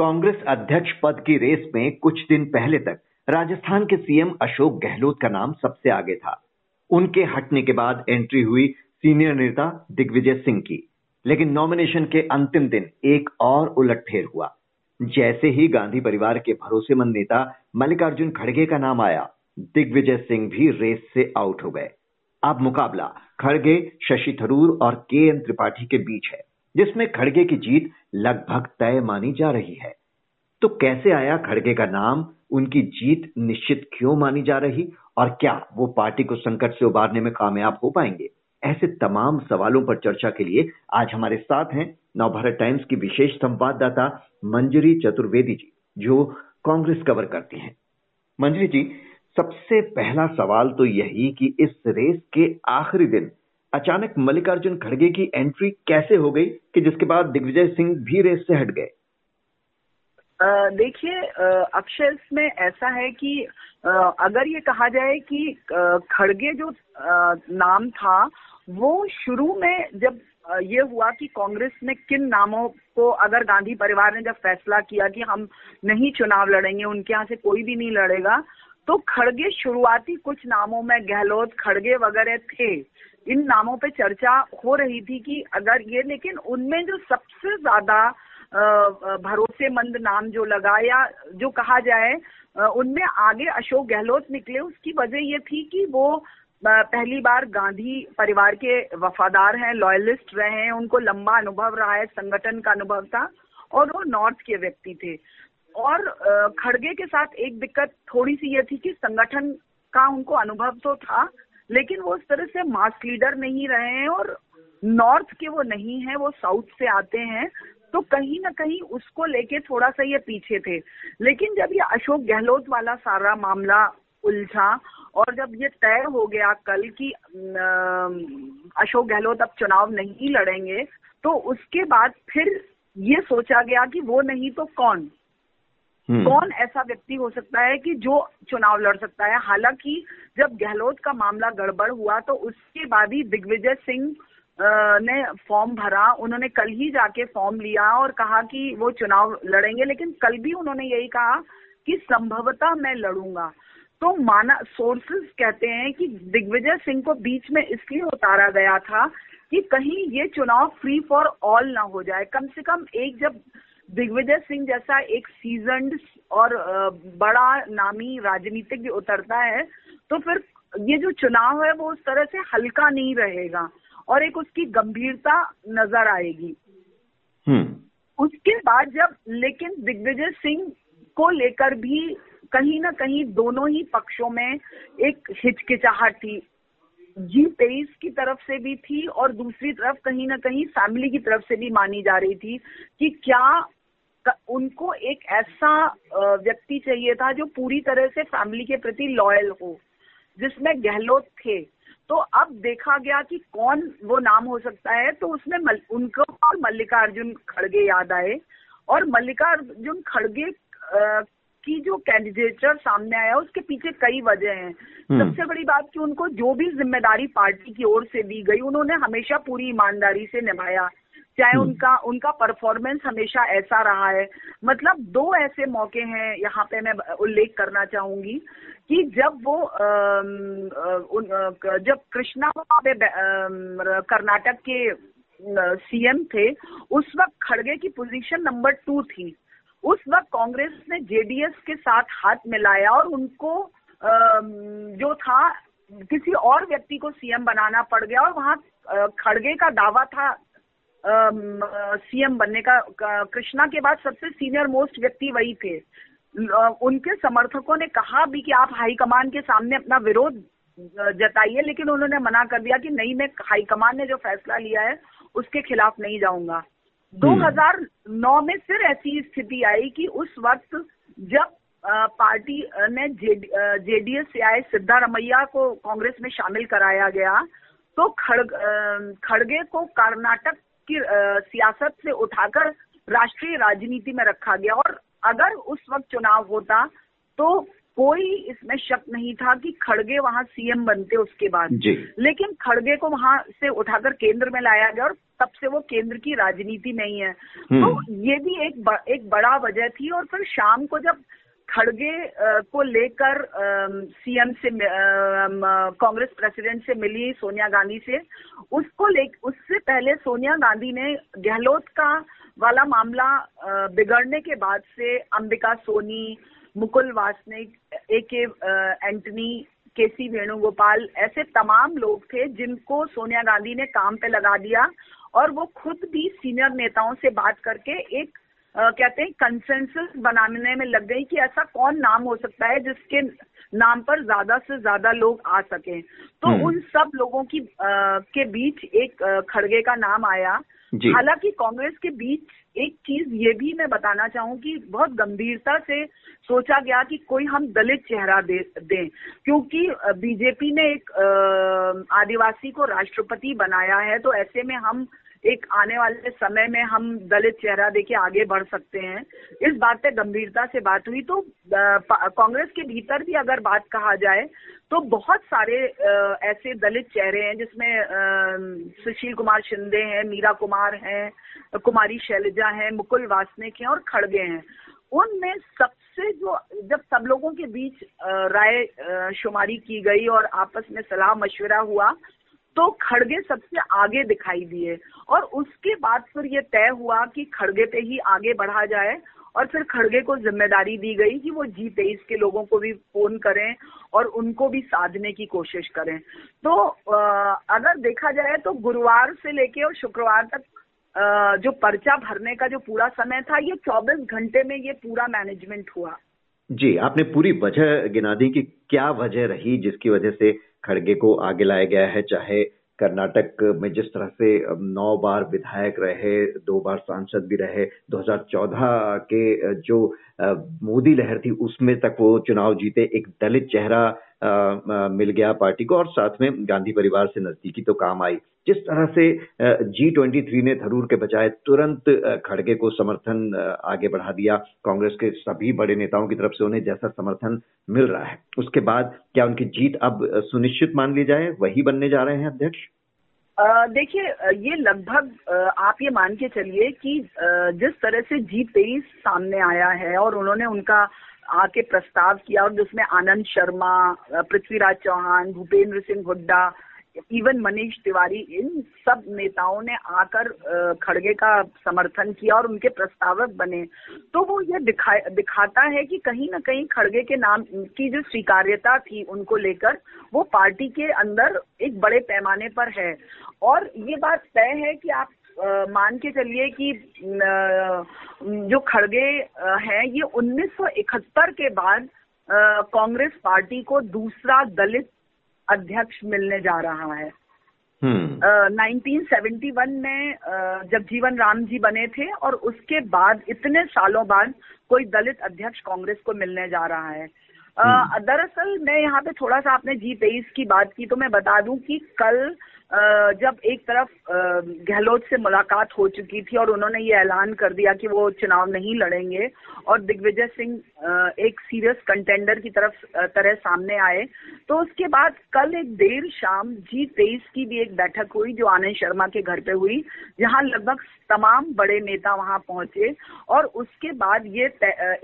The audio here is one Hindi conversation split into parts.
कांग्रेस अध्यक्ष पद की रेस में कुछ दिन पहले तक राजस्थान के सीएम अशोक गहलोत का नाम सबसे आगे था। उनके हटने के बाद एंट्री हुई सीनियर नेता दिग्विजय सिंह की। लेकिन नॉमिनेशन के अंतिम दिन एक और उलटफेर हुआ। जैसे ही गांधी परिवार के भरोसेमंद नेता मल्लिकार्जुन खड़गे का नाम आया, दिग्विजय सिंह भी रेस से आउट हो गए। अब मुकाबला खड़गे, शशि थरूर और के एन त्रिपाठी के बीच है। जिसमें खड़गे की जीत लगभग तय मानी जा रही है। तो कैसे आया खड़गे का नाम? उनकी जीत निश्चित क्यों मानी जा रही? और क्या वो पार्टी को संकट से उबारने में कामयाब हो पाएँगे? ऐसे तमाम सवालों पर चर्चा के लिए आज हमारे साथ हैं नवभारत टाइम्स की विशेष संवाददाता मंजरी चतुर्वेदी जी, जो कांग्रेस कवर करती हैं। मंजरी जी, सबसे पहला सवाल तो यही कि इस रेस के आखिरी दिन अचानक मल्लिकार्जुन खड़गे की एंट्री कैसे हो गई कि जिसके बाद दिग्विजय सिंह भी रेस से हट गए? देखिए अक्षय इसमें ऐसा है कि आ, अगर ये कहा जाए कि खड़गे जो आ, नाम था वो शुरू में जब ये हुआ कि कांग्रेस ने किन नामों को अगर गांधी परिवार ने जब फैसला किया कि हम नहीं चुनाव लड़ेंगे उनके यहाँ से कोई भी नहीं लड़ेगा तो खड़गे शुरुआती कुछ नामों में गहलोत, खड़गे वगैरह थे। इन नामों पे चर्चा हो रही थी कि अगर ये, लेकिन उनमें जो सबसे ज़्यादा भरोसेमंद नाम जो लगा या जो कहा जाए उनमें आगे अशोक गहलोत निकले। उसकी वजह ये थी कि वो पहली बार गांधी परिवार के वफादार हैं, लॉयलिस्ट रहे हैं, उनको लंबा अनुभव रहा है, संगठन का अनुभव था, और वो नॉर्थ के व्यक्ति थे। और खड़गे के साथ एक दिक्कत थोड़ी सी ये थी कि संगठन का उनको अनुभव तो था, लेकिन वो उस तरह से मास लीडर नहीं रहे हैं और नॉर्थ के वो नहीं है, वो साउथ से आते हैं तो कहीं ना कहीं उसको लेके थोड़ा सा ये पीछे थे लेकिन जब ये अशोक गहलोत वाला सारा मामला उलझा और जब ये तय हो गया कल कि अशोक गहलोत अब चुनाव नहीं लड़ेंगे तो उसके बाद फिर ये सोचा गया कि वो नहीं तो कौन। कौन ऐसा व्यक्ति हो सकता है कि जो चुनाव लड़ सकता है? हालाँकि जब गहलोत का मामला गड़बड़ हुआ तो उसके बाद ही दिग्विजय सिंह ने फॉर्म भरा। उन्होंने कल ही जाके फॉर्म लिया और कहा कि वो चुनाव लड़ेंगे, लेकिन कल भी उन्होंने यही कहा कि संभवतः मैं लड़ूँगा। तो माना सोर्सेस कहते हैं कि दिग्विजय सिंह को बीच में इसलिए उतारा गया था कि कहीं ये चुनाव फ्री फॉर ऑल ना हो जाए। कम से कम एक जब दिग्विजय सिंह जैसा एक सीज़न और बड़ा नामी राजनीतिक उतरता है तो फिर ये जो चुनाव है वो उस तरह से हल्का नहीं रहेगा और एक उसकी गंभीरता नज़र आएगी हम्म। उसके बाद जब लेकिन दिग्विजय सिंह को लेकर भी कहीं ना कहीं दोनों ही पक्षों में एक हिचकिचाहट थी जी तेईस की तरफ़ से भी थी और दूसरी तरफ़ कहीं ना कहीं फैमिली की तरफ़ से भी मानी जा रही थी कि क्या उनको एक ऐसा व्यक्ति चाहिए था जो पूरी तरह से फैमिली के प्रति लॉयल हो जिसमें गहलोत थे। तो अब देखा गया कि कौन वो नाम हो सकता है तो उसमें मल, उनको और मल्लिकार्जुन खड़गे याद आए। और मल्लिकार्जुन खड़गे की जो कैंडिडेचर सामने आया उसके पीछे कई वजह हैं। हम्म। सबसे बड़ी बात कि उनको जो भी ज़िम्मेदारी पार्टी की ओर से दी गई उन्होंने हमेशा पूरी ईमानदारी से निभाया। चाहे हम्म। उनका उनका परफॉर्मेंस हमेशा ऐसा रहा है मतलब दो ऐसे मौके हैं यहाँ पे मैं उल्लेख करना चाहूँगी कि जब वो जब कृष्णा कर्नाटक के सीएम थे उस वक्त खड़गे की पोजीशन नंबर टू थी उस वक्त कांग्रेस ने जेडीएस के साथ हाथ मिलाया और उनको जो था किसी और व्यक्ति को सीएम बनाना पड़ गया और वहाँ खड़गे का दावा था सीएम बनने का कृष्णा के बाद सबसे सीनियर मोस्ट व्यक्ति वही थे उनके समर्थकों ने कहा भी कि आप हाईकमान के सामने अपना विरोध जताइए लेकिन उन्होंने मना कर दिया कि नहीं मैं हाईकमान ने जो फैसला लिया है उसके खिलाफ नहीं जाऊँगा 2009 हम्म। में फिर ऐसी स्थिति आई कि उस वक्त जब पार्टी ने जेडीएस से आए सिद्धारमैया को कांग्रेस में शामिल कराया गया तो खड़ग खड़गे को कर्नाटक की सियासत से उठाकर राष्ट्रीय राजनीति में रखा गया। और अगर उस वक्त चुनाव होता तो कोई इसमें शक नहीं था कि खड़गे वहाँ सीएम बनते उसके बाद। लेकिन खड़गे को वहाँ से उठाकर केंद्र में लाया गया और तब से वो केंद्र की राजनीति में ही है। हम्म। तो ये भी एक ब, एक बड़ा वजह थी। और फिर शाम को जब खड़गे को लेकर सीएम से कांग्रेस प्रेसिडेंट से मिली सोनिया गांधी से। उसको ले, उससे पहले सोनिया गांधी ने गहलोत का वाला मामला बिगड़ने के बाद से अंबिका सोनी, मुकुल वासनिक ए के एंटनी के सी वेणुगोपाल, ऐसे तमाम लोग थे जिनको सोनिया गांधी ने काम पे लगा दिया। और वो खुद भी सीनियर नेताओं से बात करके एक कहते हैं कंसेंसस बनाने में लग गई कि ऐसा कौन नाम हो सकता है जिसके नाम पर ज़्यादा से ज़्यादा लोग आ सके। तो हम्म। उन सब लोगों की अ, के बीच एक खड़गे का नाम आया। हालाँकि कांग्रेस के बीच एक चीज़ ये भी मैं बताना चाहूँ कि बहुत गंभीरता से सोचा गया कि कोई हम दलित चेहरा दे दें। क्योंकि बीजेपी ने एक आदिवासी को राष्ट्रपति बनाया है तो ऐसे में हम एक आने वाले समय में हम दलित चेहरा देके आगे बढ़ सकते हैं। इस बात पे गंभीरता से बात हुई तो कांग्रेस के भीतर भी अगर बात कहा जाए तो बहुत सारे ऐसे दलित चेहरे हैं जिसमें सुशील कुमार शिंदे हैं, मीरा कुमार हैं, कुमारी शैलजा हैं, मुकुल वासनिक हैं और खड़गे हैं। उनमें सबसे जो, जब सब लोगों के बीच राय शुमारी की गई और आपस में सलाह मशवरा हुआ तो खड़गे सबसे आगे दिखाई दिए। और उसके बाद फिर ये तय हुआ कि खड़गे पे ही आगे बढ़ा जाए और फिर खड़गे को ज़िम्मेदारी दी गई कि वो जी तेईस के लोगों को भी फ़ोन करें और उनको भी साधने की कोशिश करें। तो अगर देखा जाए तो गुरुवार से लेके और शुक्रवार तक जो पर्चा भरने का जो पूरा समय था, ये 24 घंटे में ये पूरा मैनेजमेंट हुआ। जी, आपने पूरी वजह गिना दी कि क्या वजह रही जिसकी वजह से खड़गे को आगे लाया गया है, चाहे कर्नाटक में जिस तरह से नौ बार विधायक रहे, दो बार सांसद भी रहे 2014 के जो मोदी लहर थी, उसमें तक वो चुनाव जीते, एक दलित चेहरा मिल गया पार्टी को और साथ में गांधी परिवार से नजदीकी तो काम आई। जिस तरह से जी ट्वेंटी थ्री ने थरूर के बजाय तुरंत खड़गे को समर्थन आगे बढ़ा दिया। कांग्रेस के सभी बड़े नेताओं की तरफ़ से उन्हें जैसा समर्थन मिल रहा है। उसके बाद क्या उनकी जीत अब सुनिश्चित मान ली जाए? वही बनने जा रहे हैं अध्यक्ष। देखिए ये लगभग आप ये मान के चलिए कि जिस तरह से जी तेईस सामने आया है और उन्होंने उनका आके प्रस्ताव किया और जिसमें आनंद शर्मा पृथ्वीराज चौहान, भूपेंद्र सिंह हुड्डा, इवन मनीष तिवारी, इन सब नेताओं ने आकर खड़गे का समर्थन किया और उनके प्रस्तावक बने। तो वो ये दिखा दिखाता है कि कहीं ना कहीं खड़गे के नाम की जो स्वीकार्यता थी उनको लेकर, वो पार्टी के अंदर एक बड़े पैमाने पर है। और ये बात तय है कि आप मान के चलिए कि जो खड़गे हैं ये 1971 के बाद कांग्रेस पार्टी को दूसरा दलित अध्यक्ष मिलने जा रहा है हम्म अ, 1971 में अ, जब जीवन राम जी बने थे और उसके बाद इतने सालों बाद कोई दलित अध्यक्ष कांग्रेस को मिलने जा रहा है। दरअसल मैं यहाँ पे थोड़ा सा आपने जी तेईस की बात की तो मैं बता दूँ कि कल जब एक तरफ़ गहलोत से मुलाकात हो चुकी थी और उन्होंने ये ऐलान कर दिया कि वो चुनाव नहीं लड़ेंगे और दिग्विजय सिंह एक सीरियस कंटेंडर की तरफ़ तरह सामने आए तो उसके बाद कल एक देर शाम जी तेईस की भी एक बैठक हुई जो आनंद शर्मा के घर पे हुई जहाँ लगभग तमाम बड़े नेता वहाँ पहुँचे और उसके बाद ये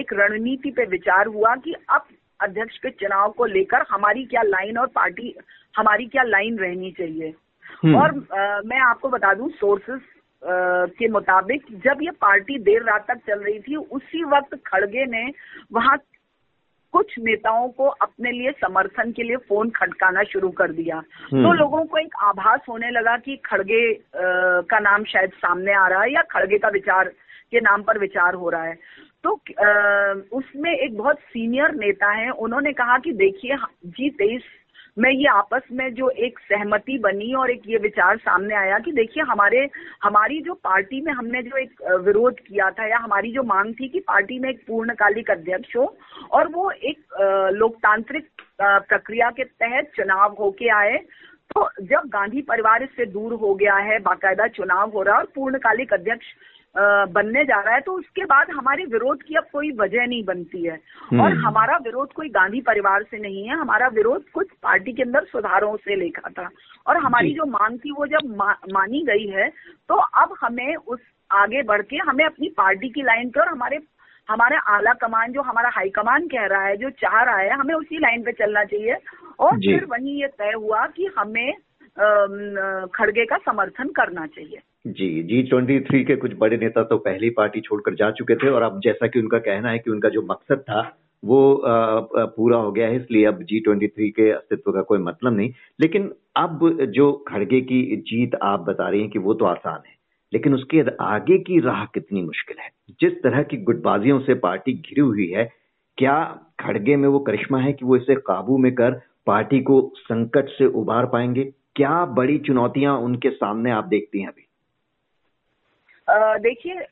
एक रणनीति पे विचार हुआ कि अब अध्यक्ष के चुनाव को लेकर हमारी क्या लाइन और पार्टी हमारी क्या लाइन रहनी चाहिए हम्म। और अ, मैं आपको बता दूँ सोर्सेस के मुताबिक जब ये पार्टी देर रात तक चल रही थी उसी वक्त खड़गे ने वहाँ कुछ नेताओं को अपने लिए समर्थन के लिए फ़ोन खटकाना शुरू कर दिया हम्म। तो लोगों को एक आभास होने लगा कि खड़गे का नाम शायद सामने आ रहा है या खड़गे का विचार के नाम पर विचार हो रहा है तो उसमें एक बहुत सीनियर नेता है, उन्होंने कहा कि देखिए जी, तेईस में ये आपस में जो एक सहमति बनी और एक ये विचार सामने आया कि देखिए, हमारे, हमारी जो पार्टी में हमने जो एक विरोध किया था या हमारी जो मांग थी कि पार्टी में एक पूर्णकालिक अध्यक्ष हो और वो एक लोकतांत्रिक प्रक्रिया के तहत चुनाव होके आए तो जब गांधी परिवार इससे दूर हो गया है, बाकायदा चुनाव हो रहा है और पूर्णकालिक अध्यक्ष बनने जा रहा है तो उसके बाद हमारे विरोध की अब कोई वजह नहीं बनती है। हम्म। और हमारा विरोध कोई गांधी परिवार से नहीं है हमारा विरोध कुछ पार्टी के अंदर सुधारों से लेखा था। और हमारी जो। मांग थी वो जब मा, मानी गई है तो अब हमें उस आगे बढ़ के हमें अपनी पार्टी की लाइन पे और हमारे हमारे आला कमान जो हमारा हाई कमान कह रहा है जो चाह रहा है हमें उसी लाइन पे चलना चाहिए। और फिर वही ये तय हुआ कि हमें खड़गे का समर्थन करना चाहिए। जी जी ट्वेंटी थ्री के कुछ बड़े नेता तो पहली पार्टी छोड़कर जा चुके थे और अब जैसा कि उनका कहना है कि उनका जो मकसद था, वो पूरा हो गया है, इसलिए अब जी ट्वेंटी थ्री के अस्तित्व का कोई मतलब नहीं। लेकिन अब जो खड़गे की जीत आप बता रही हैं कि वो तो आसान है, लेकिन उसके आगे की राह कितनी मुश्किल है? जिस तरह की गुटबाजियों से पार्टी घिरी हुई है, क्या खड़गे में वो करिश्मा है कि वो इसे काबू में कर पार्टी को संकट से उबार पाएँगे? क्या बड़ी चुनौतियाँ उनके सामने आप देखती हैं अभी? देखिए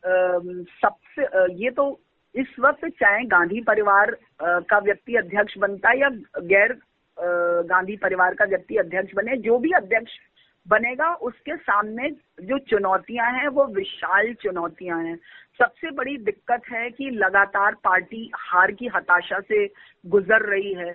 सबसे ये तो इस वक्त चाहे गांधी परिवार का व्यक्ति अध्यक्ष बनता है या गैर गांधी परिवार का व्यक्ति अध्यक्ष बने, जो भी अध्यक्ष बनेगा, उसके सामने जो चुनौतियाँ हैं, वो विशाल चुनौतियाँ हैं। सबसे बड़ी दिक्कत है कि लगातार पार्टी हार की हताशा से गुजर रही है।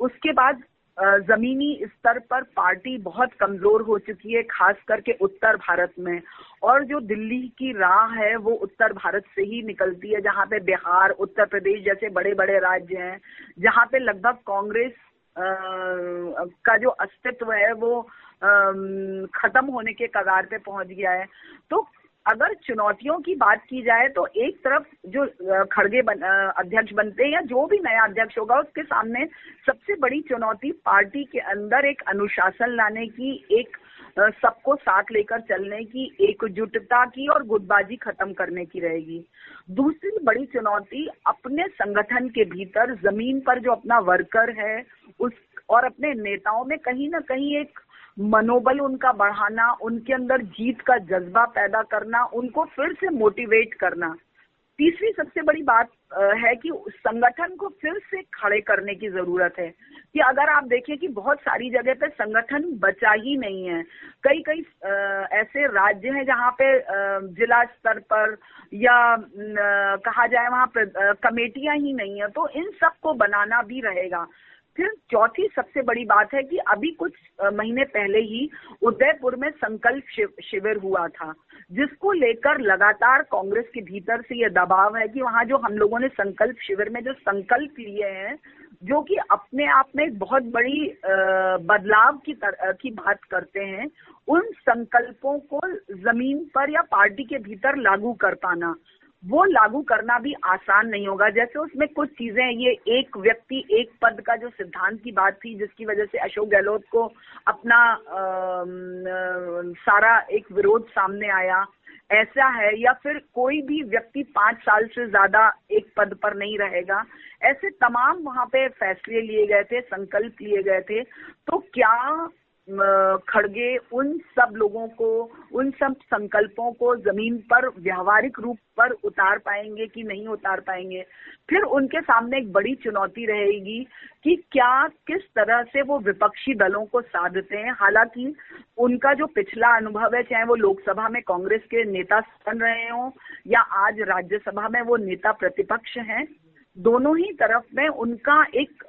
उसके बाद जमीनी स्तर पर पार्टी बहुत कमज़ोर हो चुकी है, खास करके उत्तर भारत में। और जो दिल्ली की राह है, वो उत्तर भारत से ही निकलती है, जहाँ पे बिहार, उत्तर प्रदेश जैसे बड़े बड़े राज्य हैं, जहाँ पे लगभग कांग्रेस का जो अस्तित्व है, वो खत्म होने के कगार पे पहुँच गया है। तो अगर चुनौतियों की बात की जाए तो एक तरफ़ जो खड़गे बन, अध्यक्ष बनते हैं या जो भी नया अध्यक्ष होगा उसके सामने सबसे बड़ी चुनौती पार्टी के अंदर एक अनुशासन लाने की एक सबको साथ लेकर चलने की एकजुटता की और गुटबाजी खत्म करने की रहेगी। दूसरी बड़ी चुनौती अपने संगठन के भीतर ज़मीन पर जो अपना वर्कर है उस और अपने नेताओं में कहीं ना कहीं एक मनोबल उनका बढ़ाना, उनके अंदर जीत का जज्बा पैदा करना, उनको फिर से मोटिवेट करना। तीसरी सबसे बड़ी बात है कि संगठन को फिर से खड़े करने की ज़रूरत है। कि अगर आप देखिए कि बहुत सारी जगह पे संगठन बचा ही नहीं है। कई कई ऐसे राज्य हैं जहाँ पे जिला स्तर पर या कहा जाए वहाँ कमेटियाँ ही नहीं है। तो इन सबको बनाना भी रहेगा। फिर चौथी सबसे बड़ी बात है कि अभी कुछ महीने पहले ही उदयपुर में संकल्प शिविर हुआ था जिसको लेकर लगातार कांग्रेस के भीतर से ये दबाव है कि वहाँ जो हम लोगों ने संकल्प शिविर में जो संकल्प लिए हैं जो कि अपने आप में एक बहुत बड़ी बदलाव की तर, की बात करते हैं उन संकल्पों को ज़मीन पर या पार्टी के भीतर लागू कर पाना। वो लागू करना भी आसान नहीं होगा। जैसे उसमें कुछ चीज़ें ये एक व्यक्ति एक पद का जो सिद्धांत की बात थी जिसकी वजह से अशोक गहलोत को अपना आ, सारा एक विरोध सामने आया ऐसा है या फिर कोई भी व्यक्ति पाँच साल से ज़्यादा एक पद पर नहीं रहेगा। ऐसे तमाम वहाँ पे फैसले लिए गए थे संकल्प लिए गए थे। तो क्या खड़गे उन सब लोगों को, उन सब संकल्पों को ज़मीन पर व्यवहारिक रूप पर उतार पाएँगे कि नहीं उतार पाएँगे? फिर उनके सामने एक बड़ी चुनौती रहेगी कि क्या, किस तरह से वो विपक्षी दलों को साधते हैं? हालाँकि उनका जो पिछला अनुभव है, चाहे वो लोकसभा में कांग्रेस के नेता बन रहे हों या आज राज्यसभा में वो नेता प्रतिपक्ष हैं, दोनों ही तरफ़ में उनका एक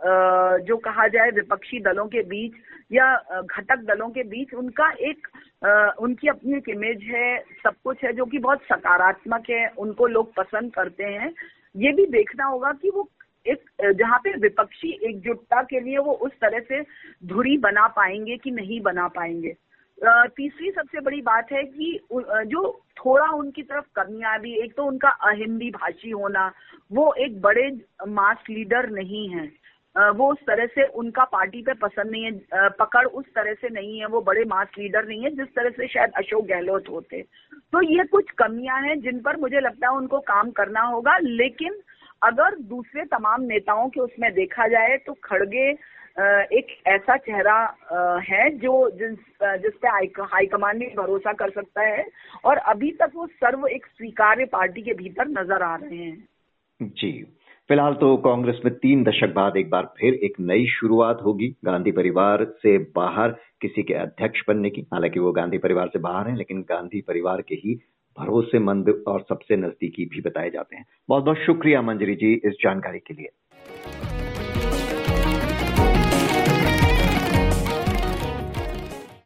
जो कहा जाए विपक्षी दलों के बीच या घटक दलों के बीच उनका एक उनकी अपनी एक इमेज है, सब कुछ है, जो कि बहुत सकारात्मक है, उनको लोग पसंद करते हैं। ये भी देखना होगा कि वो एक जहाँ पे विपक्षी एकजुटता के लिए वो उस तरह से धुरी बना पाएँगे कि नहीं बना पाएँगे। तीसरी सबसे बड़ी बात है कि जो थोड़ा उनकी तरफ़ कमियाँ भी एक तो उनका अहिंदी भाषी होना, वो एक बड़े मास लीडर नहीं है। वो उस तरह से उनका पार्टी पे पसंद नहीं है पकड़ उस तरह से नहीं है, वो बड़े मास लीडर नहीं है, जिस तरह से शायद अशोक गहलोत होते। तो ये कुछ कमियाँ हैं जिन पर मुझे लगता है उनको काम करना होगा, लेकिन अगर दूसरे तमाम नेताओं के उसमें देखा जाए तो खड़गे एक ऐसा चेहरा है जो जिस जिस पे हाईकमान भी भरोसा कर सकता है और अभी तक वो सर्व एक स्वीकार्य पार्टी के भीतर नज़र आ रहे हैं। जी। फ़िलहाल तो कांग्रेस में तीन दशक बाद एक बार फिर एक नई शुरुआत होगी। गांधी परिवार से बाहर किसी के अध्यक्ष बनने की, हालाँकि वो गांधी परिवार से बाहर हैं, लेकिन गांधी परिवार के ही भरोसेमंद और सबसे नजदीकी भी बताए जाते हैं। बहुत बहुत शुक्रिया मंजरी जी इस जानकारी के लिए।